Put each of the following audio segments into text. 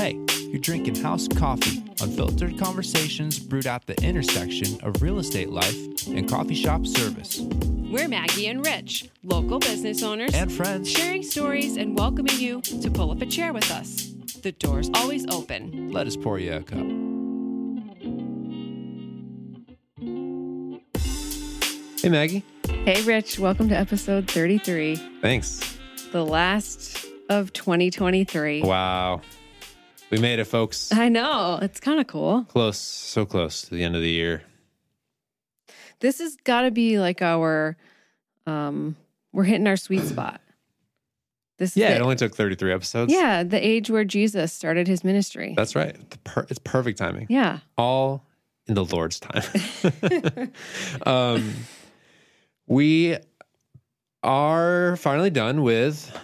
Hey, you're drinking house coffee, unfiltered conversations brewed at the intersection of real estate life and coffee shop service. We're Maggie and Rich, local business owners, And friends. sharing stories and welcoming you to pull up a chair with us. The door's always open. Let us pour you a cup. Hey, Maggie. Hey, Rich, welcome to episode 33, Thanks. the last of 2023. Wow. We made it, folks. I know, it's kind of cool. Close, so close to the end of the year. This has got to be like our, um, we're hitting our sweet spot. This is Yeah, the- it only took 33 episodes. yeah, the age where Jesus started his ministry. That's right. Per- it's perfect timing. yeah. all in the Lord's time. um, we are finally done with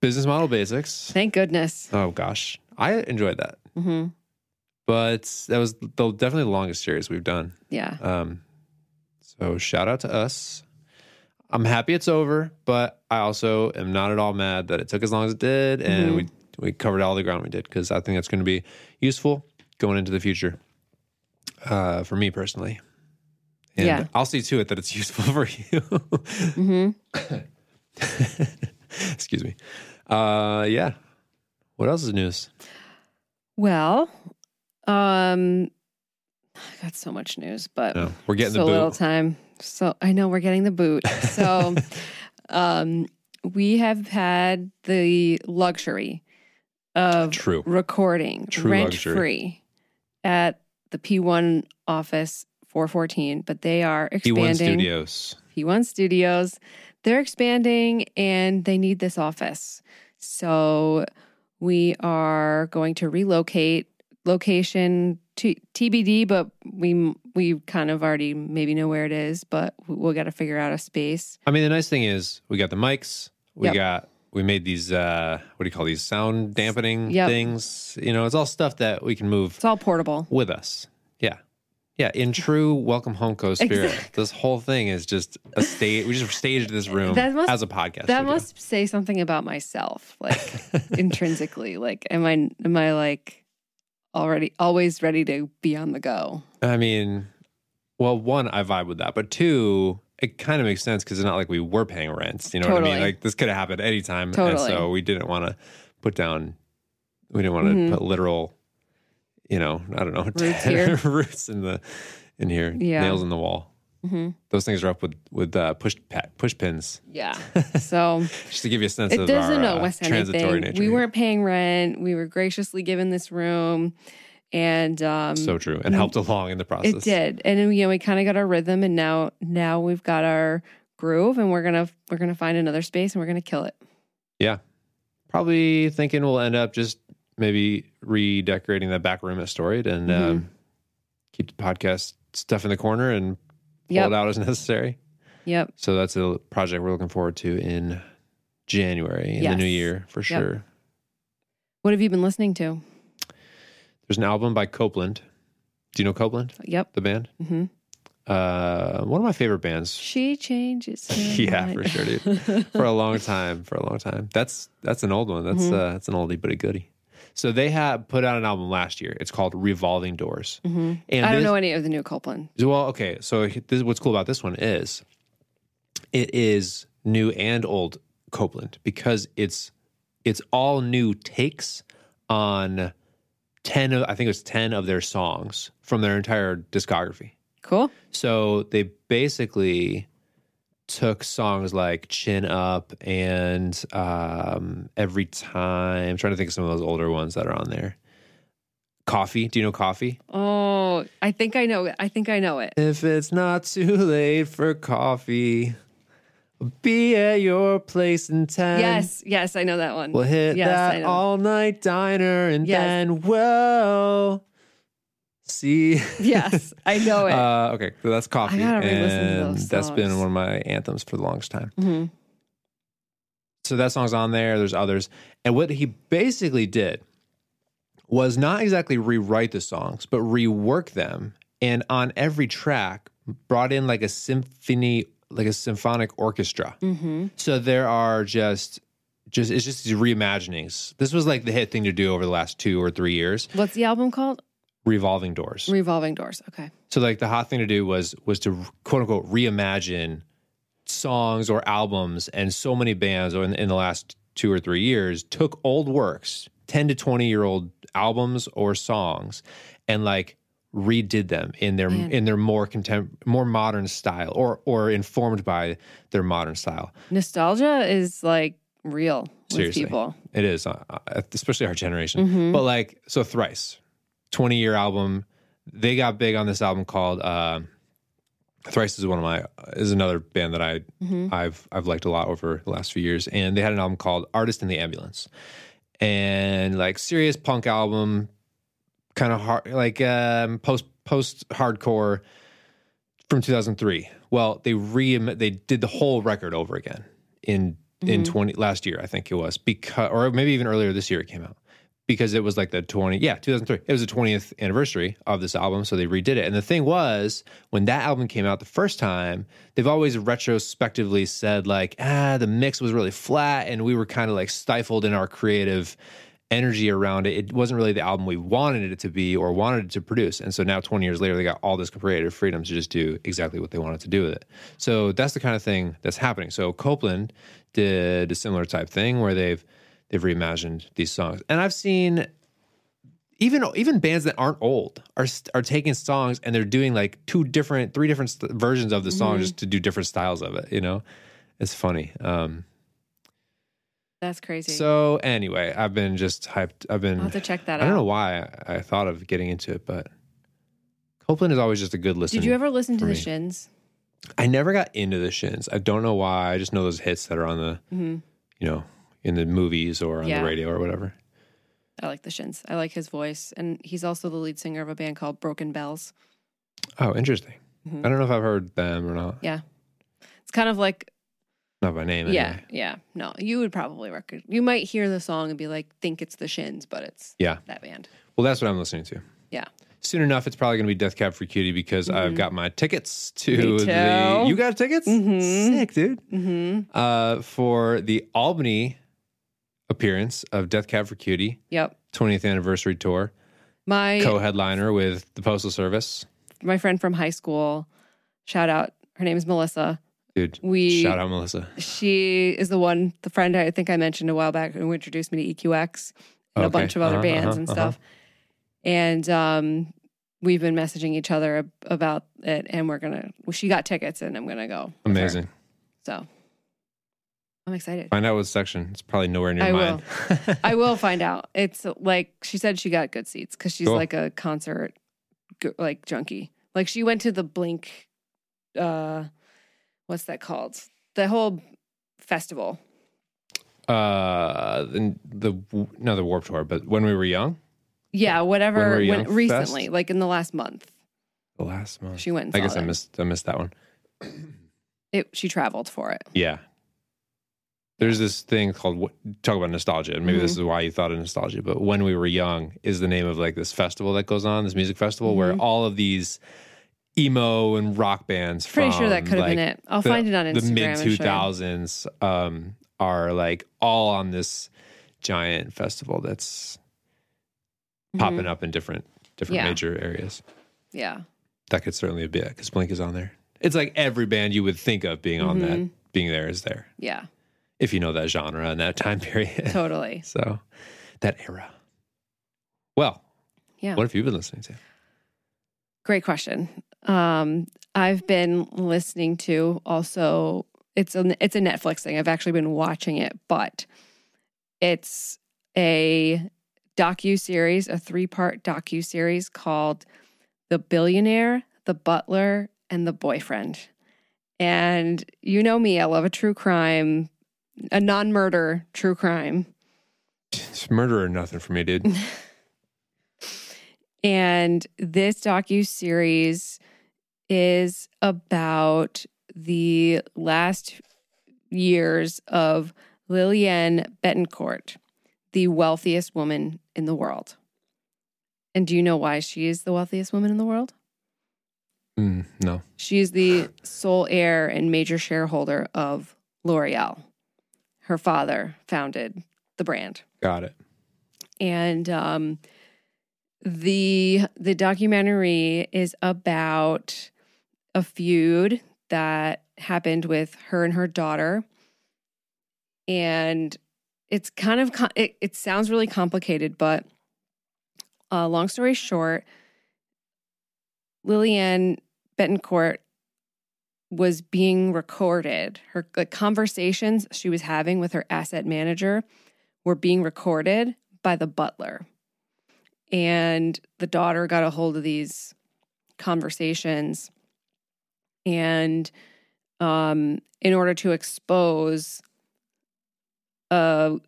business model basics. Thank goodness. Oh gosh, I enjoyed that, hmm but that was the, definitely the longest series we've done. Yeah. Um, so shout out to us. I'm happy it's over, but I also am not at all mad that it took as long as it did, and Mhm. we we covered all the ground we did because I think that's going to be useful going into the future uh, for me personally. And Yeah. I'll see to it that it's useful for you. hmm Excuse me. Uh, yeah. What else is news? Well, um, I got so much news, but No, we're getting so the little time. So I know we're getting the boot. So, um, we have had the luxury of True. recording True rent luxury. free at the P1 office 414, but they are expanding. P1 expanding. Studios. P1 Studios. They're expanding and they need this office. So we are going to relocate location to TBD, but we we kind of already maybe know where it is, but we'll got to figure out a space. I mean, the nice thing is we got the mics. We Yep. got we made these uh what do you call these sound dampening Yep. things. You know, it's all stuff that we can move It's all portable. with us. Yeah. Yeah, in true welcome home co spirit. Exactly. This whole thing is just a stage. We just staged this room must- as a podcast. That must say something about myself, like intrinsically. Like, am I am I like already always ready to be on the go? I mean, well, one, I vibe with that, but two, it kind of makes sense because it's not like we were paying rent. You know what I mean? Like this could have happened anytime, and so we didn't want to put down. We didn't want to Mhm. put literal, you know, I don't know, Roots here. roots in the in here, Yeah. nails in the wall. hmm Those things are up with with uh, push push pins, Yeah. So just to give you a sense it of doesn't our know uh, anything. nature. We weren't paying rent. We were graciously given this room, and um, so true, and helped along in the process. it did. And you know, we kind of got our rhythm, and now now we've got our groove, and we're gonna we're gonna find another space, and we're gonna kill it. Yeah, probably thinking we'll end up just maybe redecorating that back room at Storied and Mhm. um, keep the podcast stuff in the corner and pull Yep. it out as necessary. Yep. So that's a project we're looking forward to in January in the new year for Yep. sure. What have you been listening to? There's an album by Copeland. Do you know Copeland, Yep. the band? Mm-hmm. Uh, one of my favorite bands She changes. Yeah, for sure, dude. for a long time. For a long time. That's that's an old one. That's Mhm. uh, that's an oldie but a goodie. So they have put out an album last year. It's called Revolving Doors. Mhm. And I don't this- know any of the new Copeland. Well, okay. So this is what's cool about this one is it is new and old Copeland because it's it's all new takes on ten of I think it was ten of their songs from their entire discography. Cool. So they basically took songs like Chin Up and um, Every Time. I'm trying to think of some of those older ones that are on there. Coffee. Do you know Coffee? Oh, I think I know it. I think I know it. If it's not too late for coffee, I'll be at your place in 10. yes, yes, I know that one. We'll hit Yes, that all night diner and Yes. then we'll see. yes, I know it. Uh, okay, so that's coffee. gotta re-listen to and That's been one of my anthems for the longest time. Mhm. So that song's on there. There's others. And what he basically did was not exactly rewrite the songs, but rework them. And on every track, brought in like a symphony, like a symphonic orchestra. Mhm. So there are just just it's just these reimaginings. This was like the hit thing to do over the last two or three years. What's the album called? Revolving doors. Revolving Doors. Okay. So like the hot thing to do was was to quote unquote reimagine songs or albums, and so many bands in, in the last two or three years took old works, ten to twenty year old albums or songs, and like redid them in their Man. in their more contemp more modern style or or informed by their modern style. Nostalgia is like real with people. It is, uh, uh, especially our generation. But like, so Thrice, 20 year album. They got big on this album called uh, Thrice is one of my is another band that I I've I've liked a lot over the last few years, and they had an album called Artist in the Ambulance, and like serious punk album, kind of hard like um, post post hardcore from 2003. Well, they re they did the whole record over again in in 20 last year, I think it was because or maybe even earlier this year it came out because it was like the 20 yeah 2003 it was the 20th anniversary of this album so they redid it. And the thing was when that album came out the first time they've always retrospectively said like ah the mix was really flat and we were kind of like stifled in our creative energy around it. It wasn't really the album we wanted it to be or wanted it to produce. And so now 20 years later they got all this creative freedom to just do exactly what they wanted to do with it. So that's the kind of thing that's happening. So copeland did a similar type thing where they've they've reimagined these songs and i've seen even even bands that aren't old are are taking songs and they're doing like two different three different st- versions of the song just to do different styles of it you know it's funny um That's crazy. so anyway i've been just hyped i've been I'll have to check that i don't know why I, I thought of getting into it but copeland is always just a good listen Did you ever listen to for the. Shins? i never got into the shins i don't know why i just know those hits that are on the Mhm. you know in the movies or on Yeah. the radio or whatever I like the Shins. I like his voice, and he's also the lead singer of a band called Broken Bells. oh interesting Mhm. i don't know if i've heard them or not Yeah, it's kind of like not by name yeah, anyway. yeah. No, you would probably record. You might hear the song and be like, think it's the Shins, but it's yeah that band. Well, that's what I'm listening to. Yeah. Soon enough, it's probably going to be Death Cab for Cutie because I've got my tickets to Mm-hmm. The. You got tickets? Mhm. Sick, dude. hmm Uh, for the Albany appearance of Death Cab for Cutie, Yep. 20th anniversary tour, My co-headliner with the Postal Service. my friend from high school, shout out. Her name is Melissa. Dude, We shout out Melissa. She is the one, the friend I think I mentioned a while back who introduced me to EQX and a bunch of other Uh-huh, bands uh-huh, and uh-huh. stuff. And um, we've been messaging each other about it, and we're gonna. Well, she got tickets, and I'm gonna go. Amazing. So I'm excited. Find out what section. It's probably nowhere near I mine. I will find out. It's like she said she got good seats because she's Cool. like a concert like junkie. Like she went to the Blink. uh What's that called? The whole festival. uh, the, the not the Warp Tour, but when we were young, Yeah, whatever. When we were when- recently, fest? like in the last month, the last month. she went. And I guess I missed. I missed that one. It, she traveled for it. Yeah. There's this thing called talk about nostalgia, and maybe this Mm-hmm. is why you thought of nostalgia. But when we were young is the name of like this festival that goes on, this music festival, where Mm-hmm. all of these emo and rock bands. Pretty from, sure that could have been it. I'll the- find it on Instagram. The mid two thousands show two you. thousands um, are like all on this giant festival that's popping up in different different Mm-hmm. Yeah. major areas. Yeah, That could certainly be it because Blink is on there. It's like every band you would think of being on Mm-hmm. that, being there is there yeah, if you know that genre and that time period. totally. so that era. Well, Yeah. what have you been listening to? Great question. Um, I've been listening to also. It's a it's a Netflix thing. I've actually been watching it, but it's a docu series, a three part docu series called "The Billionaire, the Butler, and the Boyfriend." And you know me, I love a true crime, a non murder true crime. It's murder or nothing for me, dude. And this docu series is about the last years of Lillian Bettencourt, the wealthiest woman in the world. And do you know why she is the wealthiest woman in the world? Mm, no. She is the sole heir and major shareholder of L'Oreal. Her father founded the brand. Got it. And um, the the documentary is about a feud that happened with her and her daughter, and it's kind of it, it sounds really complicated, but uh, long story short, Lillian Bettencourt was being recorded. Her conversations she was having with her asset manager were being recorded by the butler. And the daughter got a hold of these conversations. And um, in order to expose a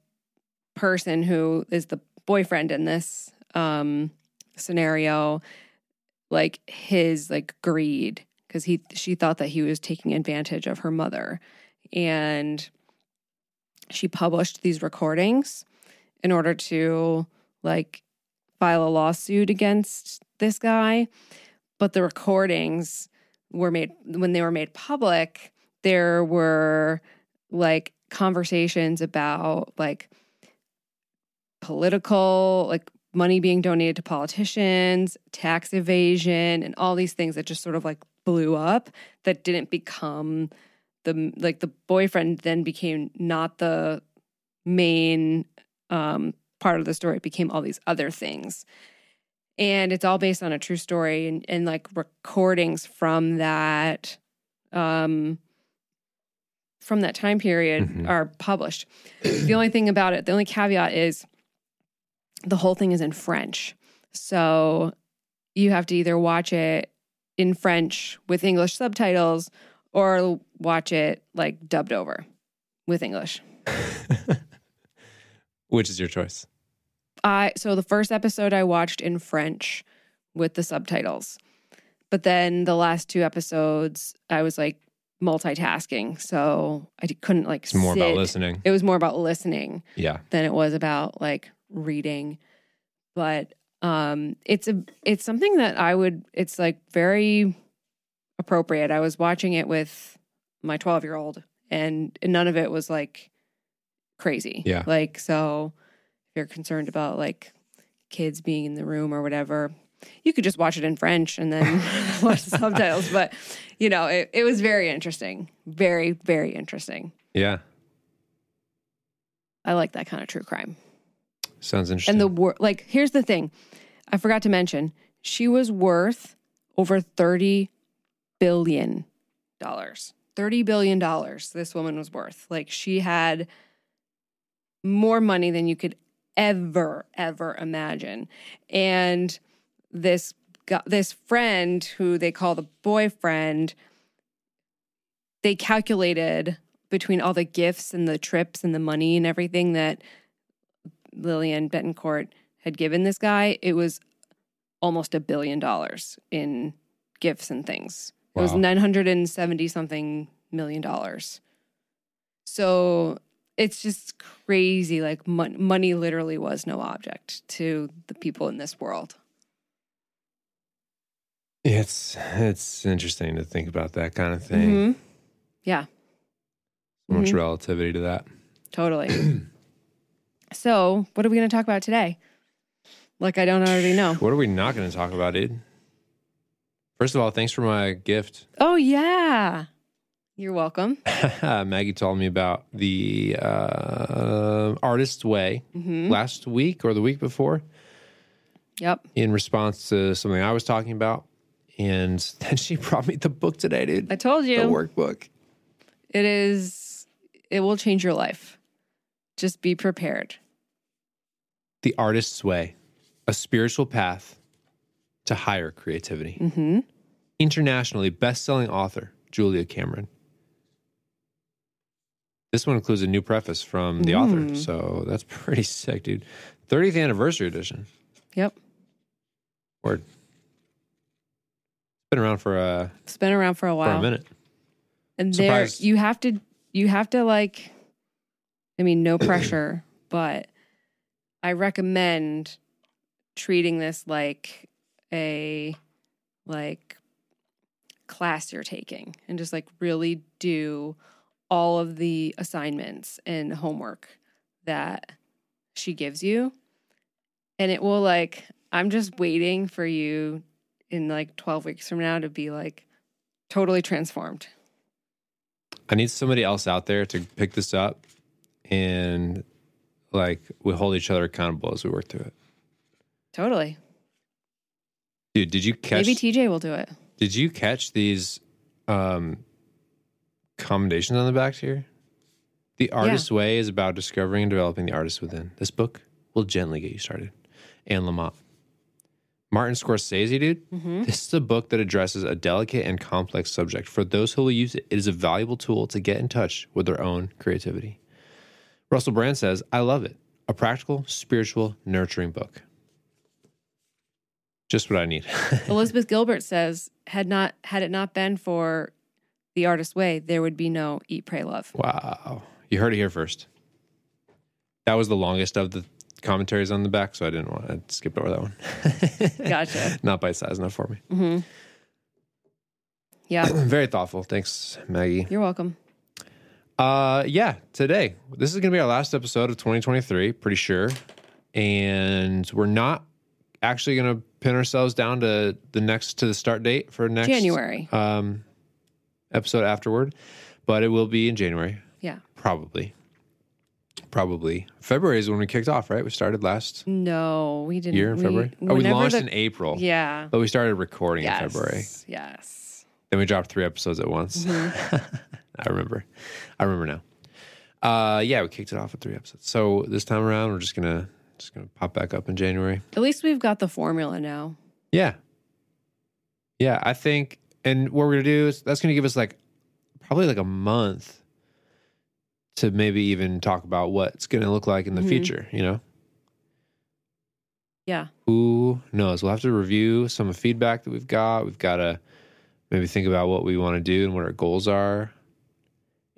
person who is the boyfriend in this um, scenario, like his like greed because he she thought that he was taking advantage of her mother. And she published these recordings in order to like file a lawsuit against this guy. But the recordings were made when they were made public there were like conversations about like political like money being donated to politicians, tax evasion, and all these things that just sort of like blew up that didn't become the like the boyfriend then became not the main um, part of the story. It became all these other things. And it's all based on a true story and, and like recordings from that um from that time period Mhm. are published. the only thing about it, the only caveat is the whole thing is in French. So you have to either watch it in French with English subtitles or watch it like dubbed over with English. Which is your choice? I so the first episode I watched in French with the subtitles. But then the last two episodes I was like multitasking, so I couldn't like It's more about listening. It was more about listening Yeah. than it was about like reading. But um it's a it's something that I would it's like very appropriate. I was watching it with my 12 year old and none of it was like crazy. Yeah. Like so if you're concerned about like kids being in the room or whatever, you could just watch it in French and then watch the subtitles. But you know, it, it was very interesting. Very, very interesting. Yeah. I like that kind of true crime. Sounds interesting. And the wor- like, here's the thing, I forgot to mention, she was worth over thirty billion dollars. Thirty billion dollars. This woman was worth. Like, she had more money than you could ever, ever imagine. And this this friend who they call the boyfriend, they calculated between all the gifts and the trips and the money and everything that Lillian Bettencourt had given this guy, it was almost a billion dollars in gifts and things. It was 970 something million dollars. So it's just crazy. Like mon- money literally was no object to the people in this world. it's it's interesting to think about that kind of thing. Mhm. Yeah, So much Mhm. relativity to that. totally. so, what are we going to talk about today? Like, I don't already know. What are we not going to talk about, dude? First of all, thanks for my gift. Oh, yeah. You're welcome. Maggie told me about the uh, Artist's Way hmm last week or the week before Yep. in response to something I was talking about. And then she brought me the book today, dude. I told you. The workbook. It is, it will change your life. Just be prepared. The Artist's Way, a spiritual path to higher creativity. hmm Internationally best-selling author Julia Cameron. This one includes a new preface from the author, Mm. so that's pretty sick, dude. 30th anniversary edition. Yep. Word. Been around for a It's been around for a while. for a minute. And there, you have to, you have to like, I mean, no pressure, but I recommend treating this like a, like, class you're taking and just like really do all of the assignments and homework that she gives you. And it will like, I'm just waiting for you in like 12 weeks from now to be like totally transformed. I need somebody else out there to pick this up and like we hold each other accountable as we work through it. Totally. Dude, did you catch Maybe TJ will do it. did you catch these um commendations on the back here? The artist's way is about discovering and developing the artist within. This book will gently get you started. And Lamont. Martin Scorsese, dude. Mm-hmm. This is a book that addresses a delicate and complex subject. For those who will use it, it is a valuable tool to get in touch with their own creativity. Russell Brand says, I love it. A practical, spiritual, nurturing book. Just what I need. Elizabeth Gilbert says, had not had it not been for the artist's way, there would be no Eat, Pray, Love. wow. You heard it here first. That was the longest of the commentaries on the back, so I didn't want to skip over that one. Gotcha. Not bite size enough for me. Mm-hmm. Yeah, Very thoughtful. Thanks, Maggie. you're welcome. Uh, yeah, today. This is going to be our last episode of 2023, pretty sure. And we're not actually going to pin ourselves down to the next to the start date for next January. um episode afterward, but it will be in January, Yeah. probably. Probably. February is when we kicked off, right? We started last No, we didn't. year in we- February. oh, we launched the- in April. Yeah. But we started recording Yes. in February. Yes. Then we dropped three episodes at once. Mm-hmm. I remember. I remember now. Uh, yeah, we kicked it off with three episodes. So this time around, we're just gonna just gonna pop back up in January. At least we've got the formula now. Yeah, yeah. I think, and what we're gonna do is that's gonna give us like probably like a month to maybe even talk about what it's gonna look like in the Mhm. future. You know, Yeah. who knows? We'll have to review some of the feedback that we've got. We've got to maybe think about what we want to do and what our goals are.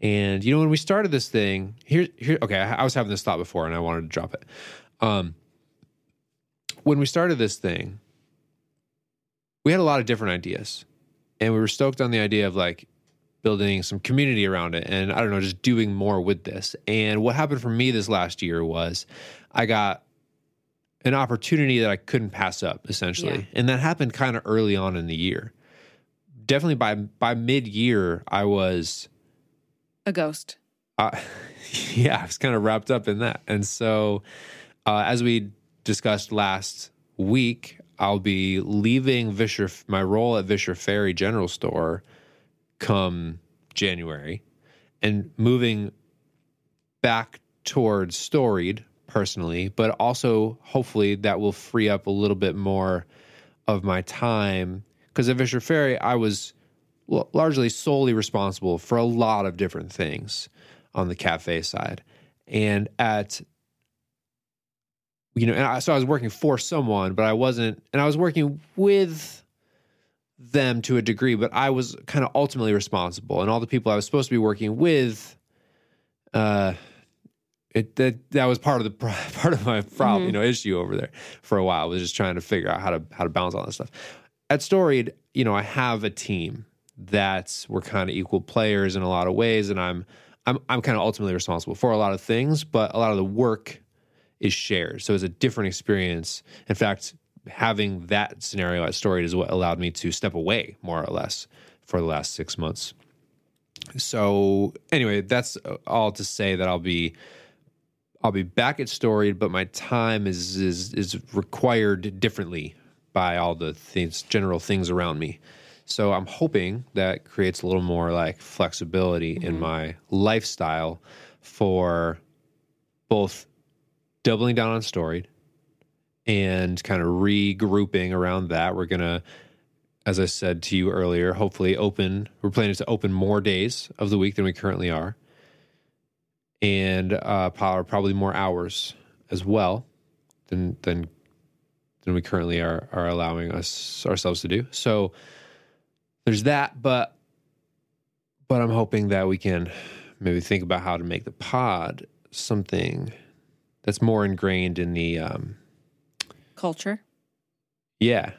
And you know, when we started this thing, here, here, okay, I, I was having this thought before, and I wanted to drop it. Um, when we started this thing, we had a lot of different ideas, and we were stoked on the idea of like building some community around it, and I don't know, just doing more with this. And what happened for me this last year was, I got an opportunity that I couldn't pass up, essentially, Yeah. and that happened kind of early on in the year. Definitely by by mid year, I was A ghost. uh, yeah, I was kind of wrapped up in that. And so, uh, as we discussed last week, I'll be leaving Vischer, my role at Vischer Ferry General Store come January and moving back towards Storied personally, but also hopefully that will free up a little bit more of my time. Because at Vischer Ferry, I was l- largely solely responsible for a lot of different things on the cafe side. And at you know, and I, so I was working for someone, but I wasn't, and I was working with them to a degree, but I was kind of ultimately responsible. And all the people I was supposed to be working with, uh, it that that was part of the part of my problem, you know, issue over there for a while was just trying to figure out how to how to balance all that stuff. At Storied, you know, I have a team that we're kind of equal players in a lot of ways, and I'm I'm I'm kind of ultimately responsible for a lot of things, but a lot of the work is shared. So it's a different experience. In fact, having that scenario at Storied is what allowed me to step away more or less for the last six months. So anyway, that's all to say that I'll be I'll be back at Storied, but my time is is is required differently by all the things, general things around me. So I'm hoping that creates a little more like flexibility in my lifestyle for both doubling down on Storied and kind of regrouping around that. We're gonna, as I said to you earlier, hopefully open. We're planning to open more days of the week than we currently are, and uh, probably more hours as well than than than we currently are are allowing us ourselves to do. So there's that, but but I'm hoping that we can maybe think about how to make the pod something that's more ingrained in the um Culture. yeah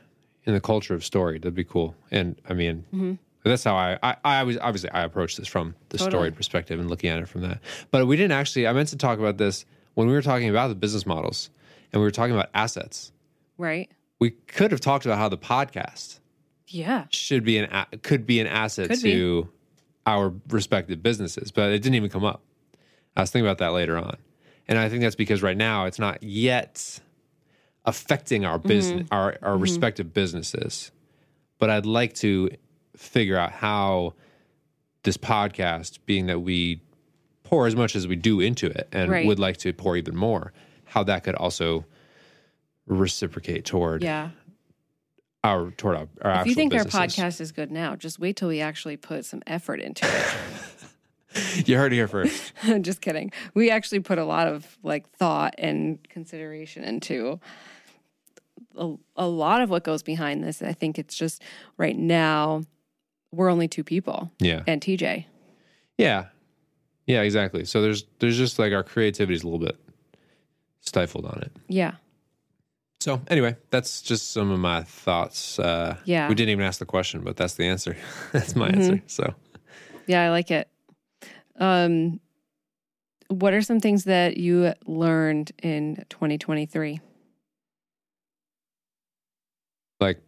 in the culture of story that'd be cool and i mean Mhm. That's how I, I, I was obviously I approached this from the Totally. story perspective and looking at it from that. But we didn't actually. I meant to talk about this when we were talking about the business models and we were talking about assets. Right? We could have talked about how the podcast Yeah. should be an could be an asset Could to our respective businesses, but it didn't even come up. I was thinking about that later on, and I think that's because right now it's not yet affecting our business, mm-hmm. our our mm-hmm. respective businesses. But I'd like to figure out how this podcast, being that we pour as much as we do into it, and Right. would like to pour even more, how that could also reciprocate toward Yeah. Our toward our, our If actual you think our podcast is good now, just wait till we actually put some effort into it. You heard it here first. just kidding. We actually put a lot of like thought and consideration into a, a lot of what goes behind this. I think it's just right now we're only two people Yeah. and TJ. Yeah. Yeah, exactly. So there's there's just like our creativity is a little bit stifled on it. Yeah. So anyway, that's just some of my thoughts. Uh Yeah. we didn't even ask the question, but that's the answer. that's my answer. So Yeah, I like it. Um what are some things that you learned in 2023 like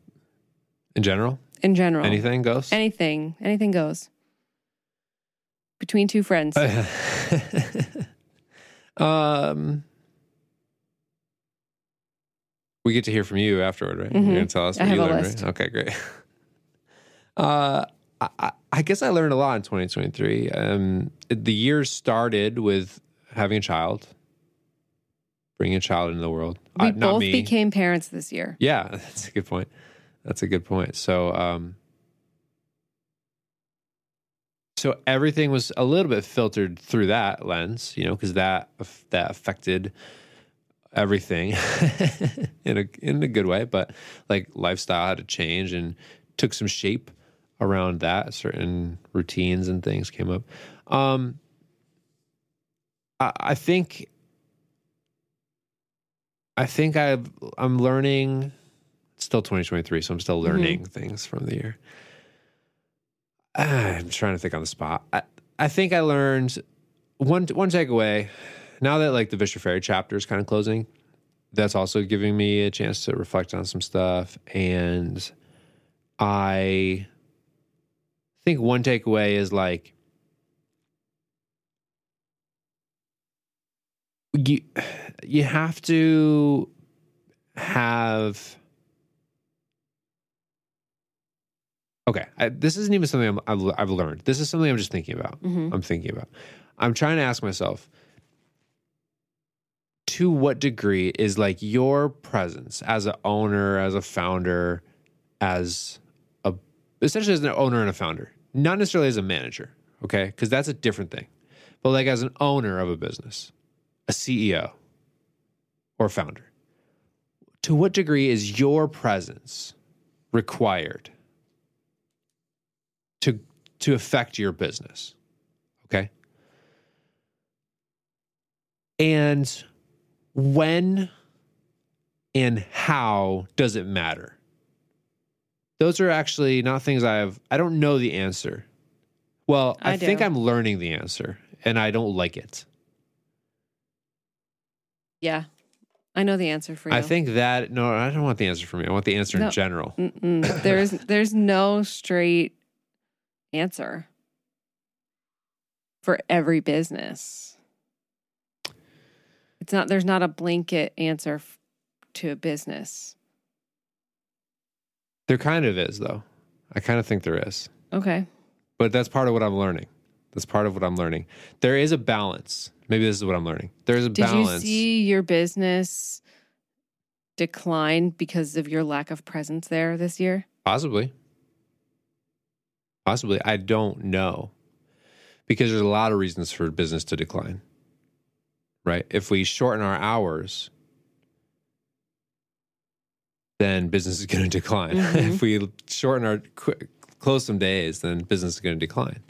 in general, in general? anything goes. Anything, anything goes. Between two friends. um we get to hear from you afterward, right? Mhm. You're gonna tell us I what you learned, right? Okay, great. Uh I, I- I guess I learned a lot in 2023. Um, the year started with having a child, bringing a child into the world. we not both me. became parents this year. Yeah, that's a good point. That's a good point. So, um, so everything was a little bit filtered through that lens, you know, because that that affected everything in a in a good way. But like lifestyle had to change and took some shape around that. Certain routines and things came up. Um, I, I think I think I've I'm learning. It's still 2023, so I'm still learning things from the year. I'm trying to think on the spot. I, I think I learned one one takeaway. Now that like the Vischer Ferry chapter is kind of closing, that's also giving me a chance to reflect on some stuff. And I think one takeaway is like you you have to have okay I, this isn't even something I'm, I've, I've learned this is something i'm just thinking about Mhm. i'm thinking about i'm trying to ask myself to what degree is like your presence as an owner as a founder as a essentially as an owner and a founder not necessarily as a manager okay? Because that's a different thing. But like as an owner of a business a ceo or founder to what degree is your presence required to to affect your business okay? And when and how does it matter those are actually not things i have i don't know the answer well i, I think i'm learning the answer and i don't like it Yeah. I know the answer for you. i think that no i don't want the answer for me. i want the answer No. in general there's there's no straight answer for every business. It's not there's not a blanket answer f- to a business. there kind of is though i kind of think there is Okay. but that's part of what i'm learning that's part of what i'm learning there is a balance maybe this is what i'm learning there is a Did balance you see your business decline because of your lack of presence there this year? Possibly. Possibly. I don't know. Because there's a lot of reasons for business to decline. Right? If we shorten our hours, then business is going to decline. Mhm. if we shorten our qu- close some days, then business is going to decline.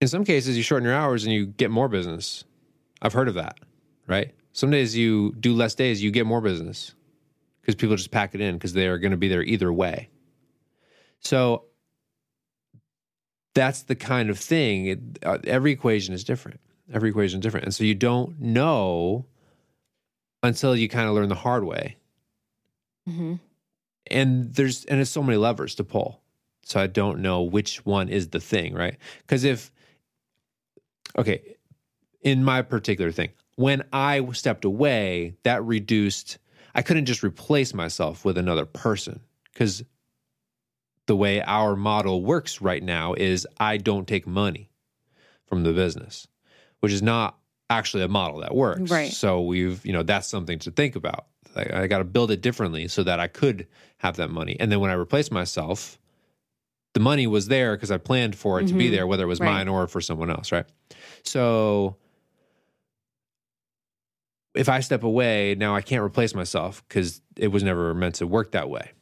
In some cases, you shorten your hours and you get more business. I've heard of that, right? Some days you do less days, you get more business because people just pack it in because they are going to be there either way. So that's the kind of thing. It, uh, every equation is different. Every equation is different, and so you don't know until you kind of learn the hard way. hmm And there's and it's so many levers to pull. So I don't know which one is the thing, right? Because if okay, in my particular thing, when I stepped away, that reduced. I couldn't just replace myself with another person because the way our model works right now is I don't take money from the business, which is not actually a model that works. Right. So we've, you know, that's something to think about. I, I got to build it differently so that I could have that money. And then when I replace myself, the money was there because I planned for it to be Mhm. there, whether it was Right. mine or for someone else, right? So if I step away, now I can't replace myself because it was never meant to work that way.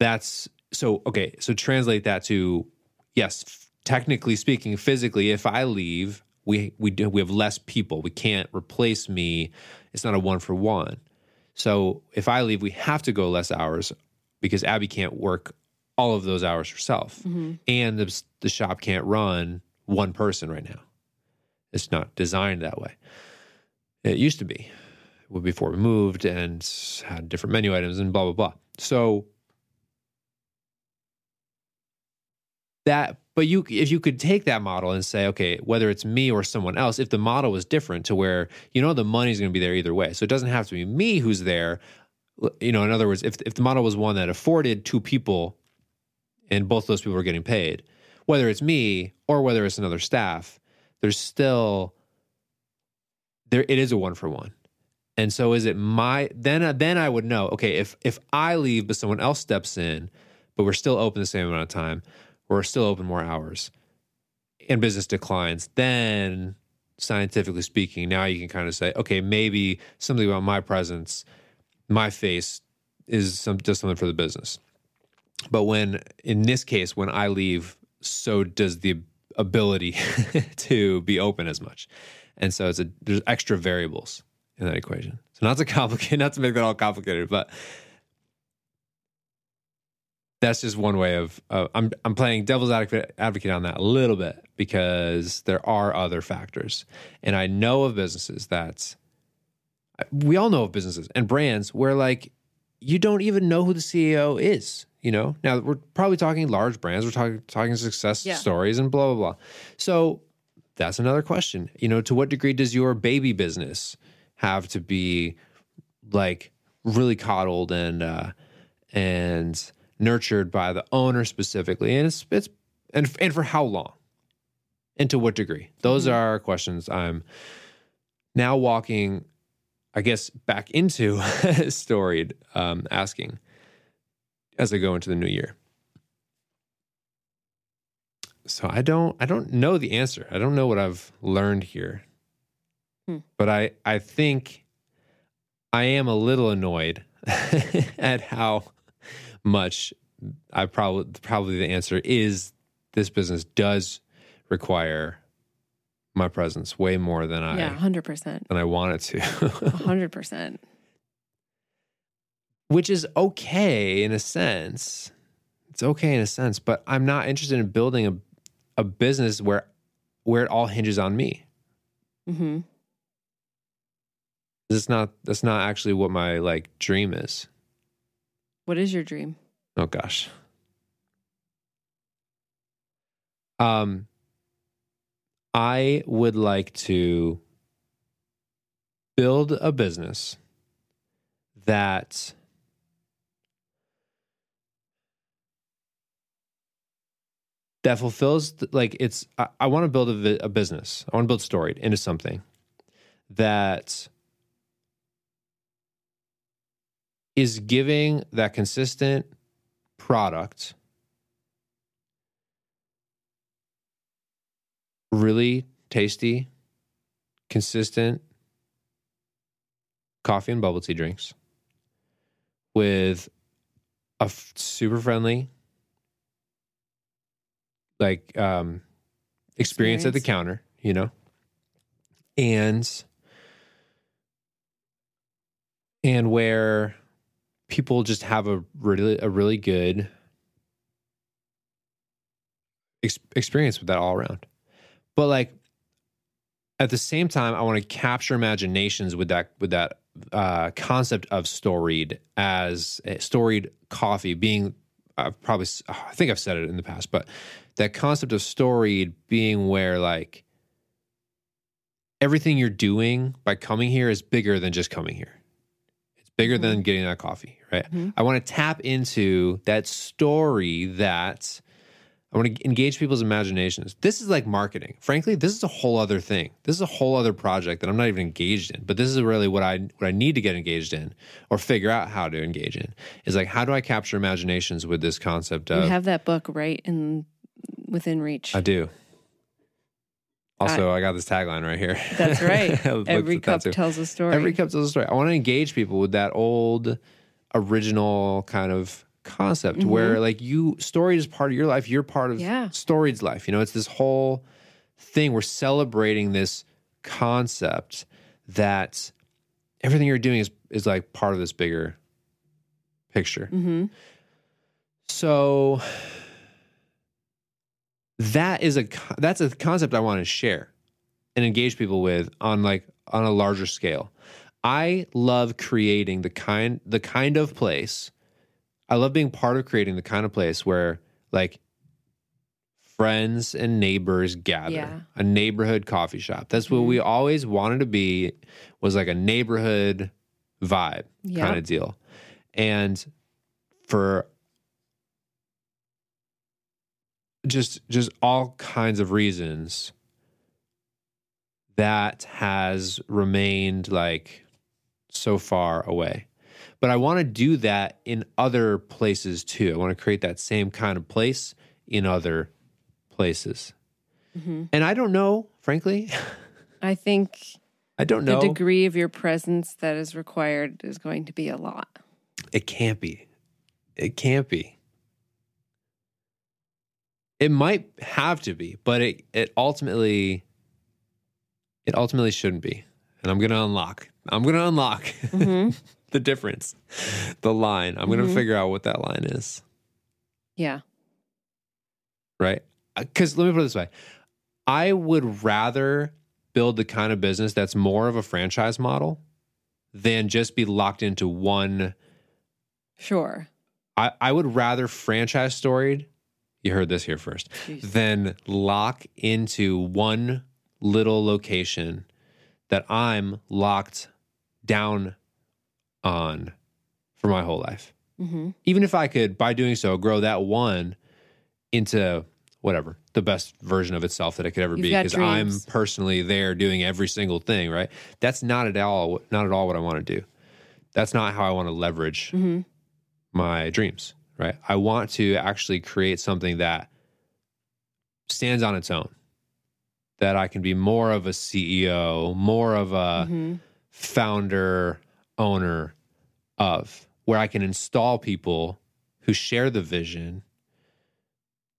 That's so okay. So translate that to yes, technically speaking, physically, if I leave, we we do we have less people. We can't replace me. It's not a one for one. So if I leave, we have to go less hours because Abby can't work all of those hours herself, hmm and the the shop can't run one person right now. It's not designed that way. It used to be before we moved and had different menu items and blah blah blah. So that but you if you could take that model and say okay whether it's me or someone else if the model was different to where you know the money's going to be there either way. So it doesn't have to be me who's there. You know in other words if if the model was one that afforded two people and both those people are getting paid whether it's me or whether it's another staff there's still there it is a one for one. And so is it my then then I would know okay if if I leave but someone else steps in but we're still open the same amount of time we're still open more hours and business declines then scientifically speaking now you can kind of say okay maybe something about my presence my face is some something for the business but when in this case when I leave so does the ability to be open as much and so it's a there's extra variables in that equation. So not to complicate, not to make that all complicated, but that's just one way of. Uh, I'm I'm playing devil's advocate advocate on that a little bit because there are other factors, and I know of businesses that we all know of businesses and brands where like you don't even know who the CEO is. You know, now we're probably talking large brands. We're talking talking success Yeah. stories and blah blah blah. So that's another question. You know, to what degree does your baby business have to be like really coddled and uh, and nurtured by the owner specifically, and it's it's and and for how long, and to what degree? Those Mhm. are questions I'm now walking, I guess, back into storied um, asking as I go into the new year. So I don't I don't know the answer. I don't know what I've learned here. Hmm. But I I think I am a little annoyed at how much I probably probably the answer is this business does require my presence way more than I yeah, hundred percent, than I want it to. hundred percent. Which is okay in a sense. It's okay in a sense, but I'm not interested in building a a business where where it all hinges on me. hmm That's not that's not actually what my like dream is. What is your dream? Oh gosh. Um I would like to build a business that that fulfills like it's I, I want to build a, a business. I want to build Storied into something that is giving that consistent product really tasty, consistent coffee and bubble tea drinks with a f- super friendly like um experience at the counter, you know. And and where people just have a really a really good ex- experience with that all around. But like at the same time, I want to capture imaginations with that with that uh, concept of storied as a storied coffee being. I've probably I think I've said it in the past, but that concept of storied being where like everything you're doing by coming here is bigger than just coming here. It's bigger Mm-hmm. than getting that coffee, right? Mm-hmm. I want to tap into that story that I want to engage people's imaginations. This is like marketing. Frankly, this is a whole other thing. This is a whole other project that I'm not even engaged in. But this is really what I what I need to get engaged in or figure out how to engage in. Is like how do I capture imaginations with this concept of have that book right in within reach. I do. Also, I, got this tagline right here. That's right. Every cup tells a story. Every cup tells a story. I want to engage people with that old, original kind of concept where like you story is part of your life. You're part of Yeah. Storied's life. You know, it's this whole thing. We're celebrating this concept that everything you're doing is is like part of this bigger picture. hmm So that is a that's a concept I want to share and engage people with on like on a larger scale. I love creating the kind the kind of place I love being part of creating the kind of place where like friends and neighbors gather. Yeah. A neighborhood coffee shop. That's what we mm-hmm. always wanted to be was like a neighborhood vibe kind of deal. And for just just all kinds of reasons that has remained like so far away. But I want to do that in other places too. I want to create that same kind of place in other places. hmm And I don't know, frankly, I think I don't know. the degree of your presence that is required is going to be a lot. It can't be. It can't be. It might have to be, but it it ultimately it ultimately shouldn't be. And I'm gonna unlock. I'm gonna unlock hmm the difference, the line. I'm gonna Mhm. figure out what that line is. Yeah. right? Because let me put it this way I would rather build the kind of business that's more of a franchise model than just be locked into one. Sure. I, I would rather franchise storied, you heard this here first, Jeez. than lock into one little location that I'm locked down on for my whole life hmm even if I could, by doing so, grow that one into whatever the best version of itself that it could ever You've be, because I'm personally there doing every single thing. Right? That's not at all, not at all what I want to do. That's not how I want to leverage hmm my dreams. Right? I want to actually create something that stands on its own. That I can be more of a CEO, more of a hmm founder, owner of, where I can install people who share the vision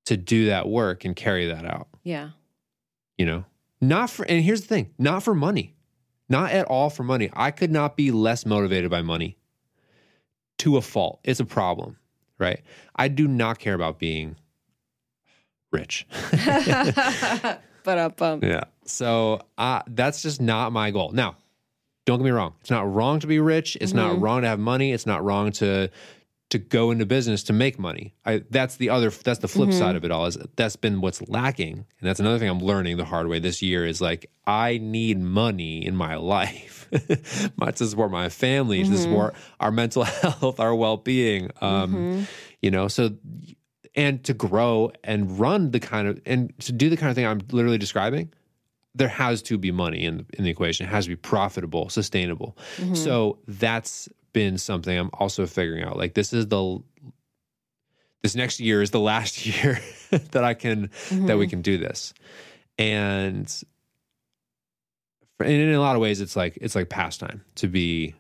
to do that work and carry that out, Yeah. you know? Not for, and here's the thing not for money, not at all for money. I could not be less motivated by money to a fault. It's a problem, right? I do not care about being rich. but up, um, Yeah. So uh, that's just not my goal. Now, don't get me wrong. It's not wrong to be rich. It's not Mhm. wrong to have money. It's not wrong to to go into business to make money. I, that's the other. That's the flip Mhm. side of it all. Is that's been what's lacking, and that's another thing I'm learning the hard way this year. Is like I need money in my life, my, to support my family, to Mhm. support our mental health, our well being. Um, mhm. you know so and to grow and run the kind of and to do the kind of thing i'm literally describing there has to be money in the, in the equation. It has to be profitable sustainable. Mhm. so that's been something i'm also figuring out. Like this is the this next year is the last year that i can that we Mhm. can do this. And and in a lot of ways it's like it's like pastime to be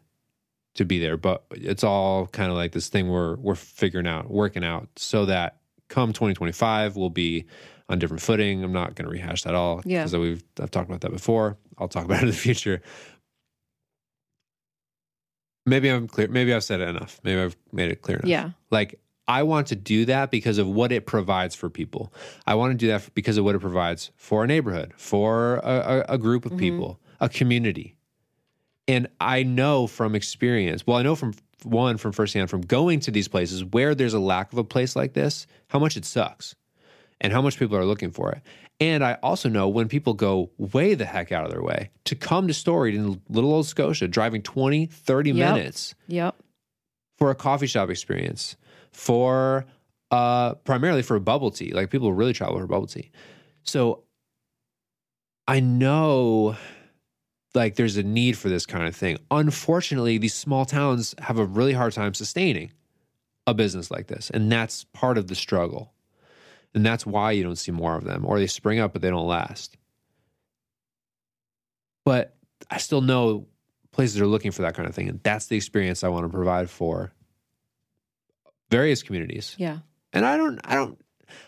to be there. But it's all kind of like this thing we're we're figuring out working out so that come 2025 we'll be on different footing i'm not going to rehash that all Yeah. because we've i've talked about that before i'll talk about it in the future maybe i'm clear maybe i've said it enough maybe i've made it clear enough Yeah. like I want to do that because of what it provides for people. I want to do that because of what it provides for a neighborhood, for a, a, a group of mm-hmm. people, a community. And I know from experience, well, I know from one, from firsthand, from going to these places where there's a lack of a place like this, how much it sucks and how much people are looking for it. And I also know when people go way the heck out of their way to come to Storied in little old Scotia, driving 20, 30 Yep. minutes Yep. for a coffee shop experience, for uh primarily for bubble tea. Like people really travel for bubble tea. So I know like there's a need for this kind of thing. Unfortunately, these small towns have a really hard time sustaining a business like this. And that's part of the struggle. And that's why you don't see more of them, or they spring up, but they don't last. But I still know places are looking for that kind of thing. And that's the experience I want to provide for various communities. Yeah. And I don't, I don't,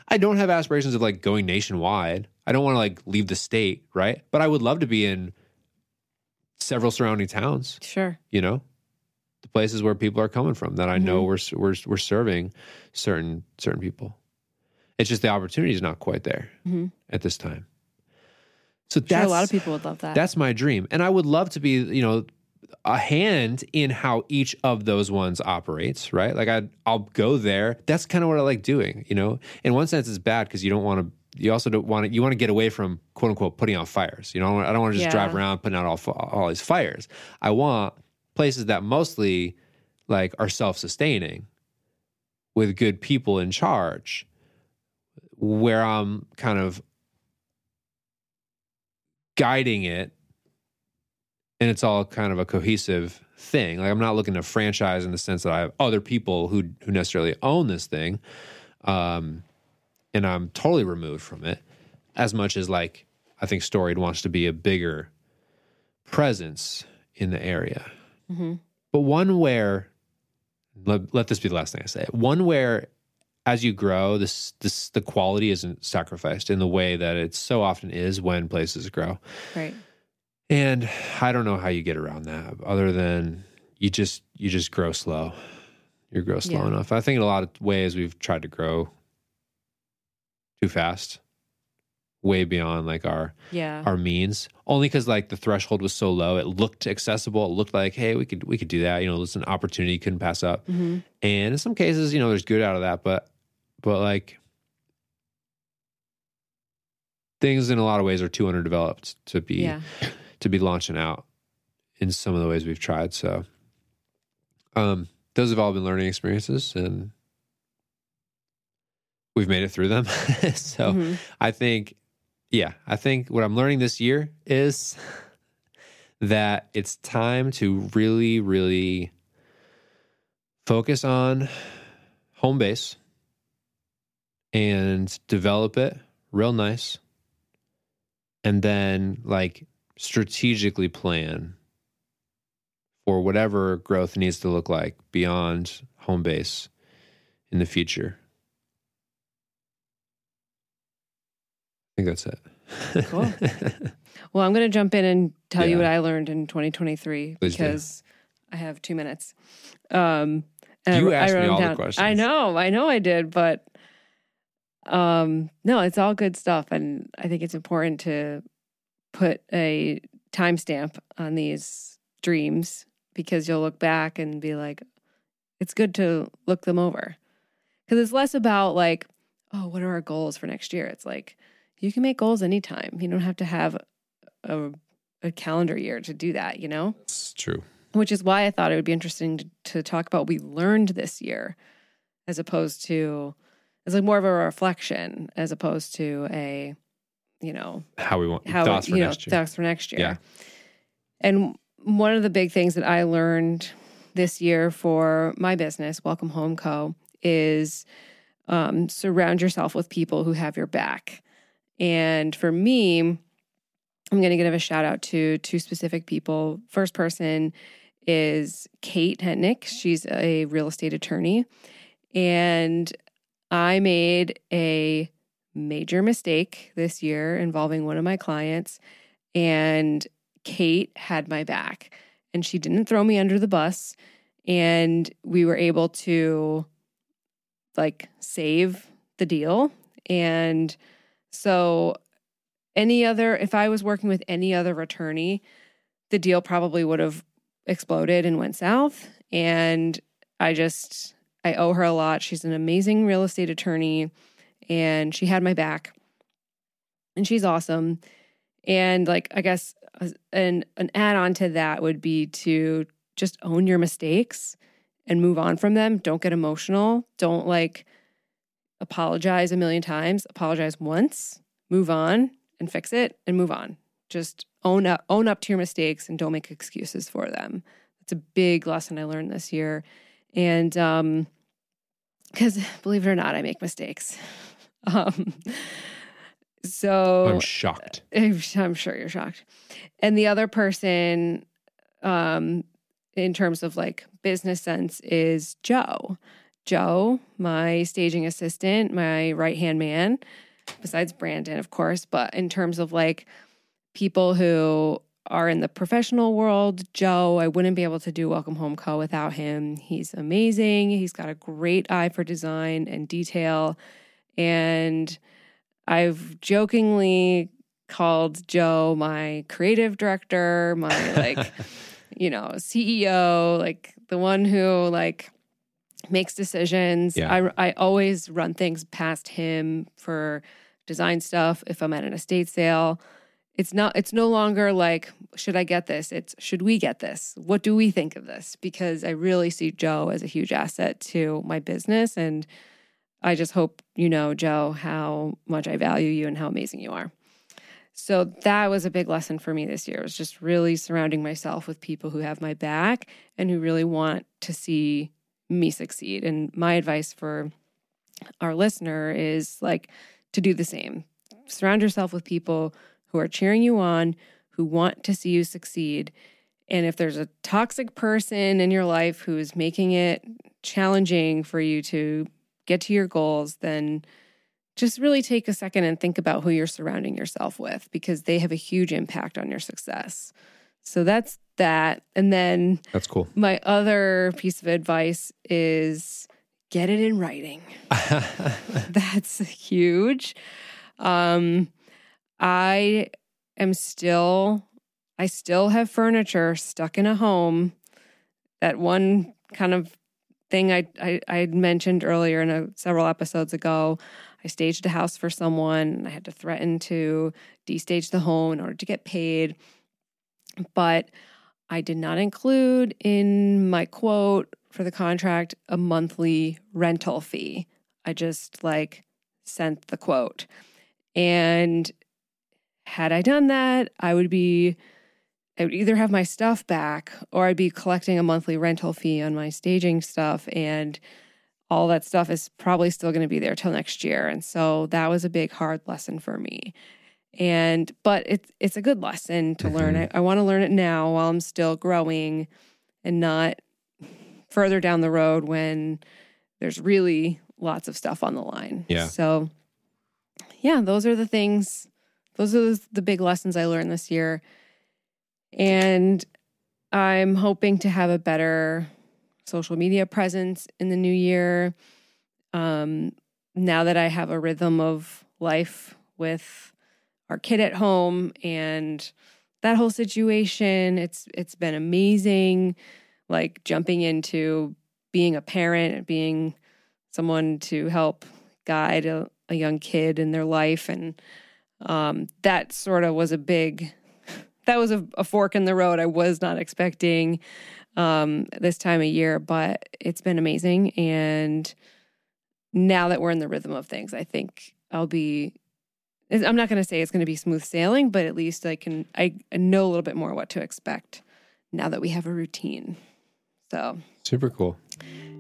I don't have aspirations of like going nationwide. I don't want to like leave the state, right? But I would love to be in several surrounding towns Sure. you know the places where people are coming from that i know Mm-hmm. we're, we're we're serving certain certain people it's just the opportunity is not quite there Mhm. at this time. So Sure, a lot of people would love that. that's my dream. And i would love to be you know a hand in how each of those ones operates right? Like i i'll go there. That's kind of what i like doing you know? In one sense it's bad because you don't want to you also don't want to you want to get away from quote unquote putting out fires. You know i don't want to just Yeah. drive around putting out all, all these fires. I want places that mostly like are self-sustaining with good people in charge where i'm kind of guiding it and it's all kind of a cohesive thing. Like i'm not looking to franchise in the sense that i have other people who who necessarily own this thing um and i'm totally removed from it as much as like i think storied wants to be a bigger presence in the area. Hmm but one where let, let this be the last thing I say. One where as you grow, this this the quality isn't sacrificed in the way that it so often is when places grow. Right. And I don't know how you get around that other than you just you just grow slow. You grow slow Yeah. enough. I think in a lot of ways we've tried to grow too fast, way beyond like our Yeah. our means only because like the threshold was so low it looked accessible it looked like hey we could we could do that you know it's an opportunity you couldn't pass up hmm and in some cases you know there's good out of that but but like things in a lot of ways are too underdeveloped to be Yeah. to be launching out in some of the ways we've tried so um those have all been learning experiences and we've made it through them so Mhm. I think, yeah, I think what I'm learning this year is that it's time to really, really focus on home base and develop it real nice. And then, like, strategically plan for whatever growth needs to look like beyond home base in the future. I think that's it. Cool. Well, I'm going to jump in and tell you what I learned in 2023 Please do. because I have two minutes. Um, and I You I asked me wrote them all the questions. I know, I know, I did, but um, no, it's all good stuff, and I think it's important to put a timestamp on these dreams because you'll look back and be like, it's good to look them over because it's less about like, oh, what are our goals for next year? It's like you can make goals anytime. You don't have to have a, a calendar year to do that, you know? It's true. Which is why I thought it would be interesting to, to talk about what we learned this year as opposed to, it's like more of a reflection as opposed to a, you know, How we want how thoughts for you next know year. thoughts for next year. Yeah. And one of the big things that I learned this year for my business, Welcome Home Co, is um, surround yourself with people who have your back. And for me, I'm going to give a shout out to two specific people. First person is Kate Hetnick. She's a real estate attorney. And I made a major mistake this year involving one of my clients. And Kate had my back and she didn't throw me under the bus. And we were able to like save the deal. And so any other if I was working with any other attorney, the deal probably would have exploded and went south. And I just I owe her a lot. She's an amazing real estate attorney and she had my back. And she's awesome. And like I guess an an add-on to that would be to just own your mistakes and move on from them. Don't get emotional. Don't like apologize a million times. Apologize once, move on and fix it and move on. Just own up own up to your mistakes and don't make excuses for them. That's a big lesson I learned this year. And um cuz believe it or not, I make mistakes. Um so I'm shocked. I'm sure you're shocked. And the other person um in terms of like business sense is Joe. Joe, my staging assistant, my right hand man, besides Brandon, of course, but in terms of like people who are in the professional world, Joe, I wouldn't be able to do Welcome Home Co without him. He's amazing. He's got a great eye for design and detail. And I've jokingly called Joe my creative director, my like you know, CEO, like the one who like makes decisions. Yeah. I I always run things past him for design stuff if I'm at an estate sale. It's not it's no longer like should I get this? It's should we get this? What do we think of this? Because I really see Joe as a huge asset to my business and I just hope you know, Joe, how much I value you and how amazing you are. So that was a big lesson for me this year. It was just really surrounding myself with people who have my back and who really want to see me succeed. And my advice for our listener is like to do the same. Surround yourself with people who are cheering you on, who want to see you succeed. And if there's a toxic person in your life who is making it challenging for you to get to your goals, then just really take a second and think about who you're surrounding yourself with because they have a huge impact on your success. So that's that. And then That's cool. my other piece of advice is get it in writing. that's huge. Um I am still I still have furniture stuck in a home. That one kind of thing I I, I mentioned earlier in a, several episodes ago. I staged a house for someone and I had to threaten to destage the home in order to get paid. But I did not include in my quote for the contract a monthly rental fee. I just like sent the quote. And had I done that, I would be I would either have my stuff back or I'd be collecting a monthly rental fee on my staging stuff and all that stuff is probably still going to be there till next year. And so that was a big hard lesson for me. And but it's it's a good lesson to mm-hmm. learn. I, I want to learn it now while I'm still growing and not further down the road when there's really lots of stuff on the line. Yeah. So yeah, those are the things those are the big lessons I learned this year. And I'm hoping to have a better social media presence in the new year. Um, now that I have a rhythm of life with our kid at home and that whole situation, it's it's been amazing. Like jumping into being a parent, being someone to help guide a, a young kid in their life, and um, that sort of was a big. That was a, a fork in the road I was not expecting um, this time of year, but it's been amazing. And now that we're in the rhythm of things, I think I'll be. I'm not going to say it's going to be smooth sailing, but at least I can. I know a little bit more what to expect now that we have a routine. So super cool.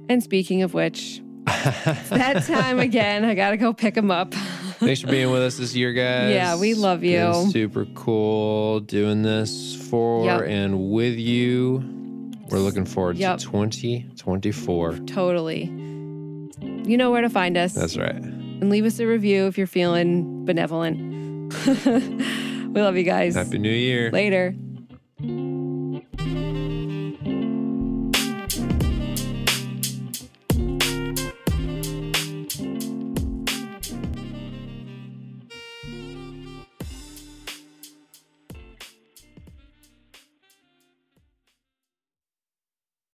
And speaking of which, that time again. I got to go pick them up. Thanks for being with us this year, guys. Yeah, we love you. Super cool doing this for yep. and with you. We're looking forward yep. to 2024. Totally. You know where to find us. That's right. And leave us a review if you're feeling benevolent. we love you guys. Happy New Year. Later.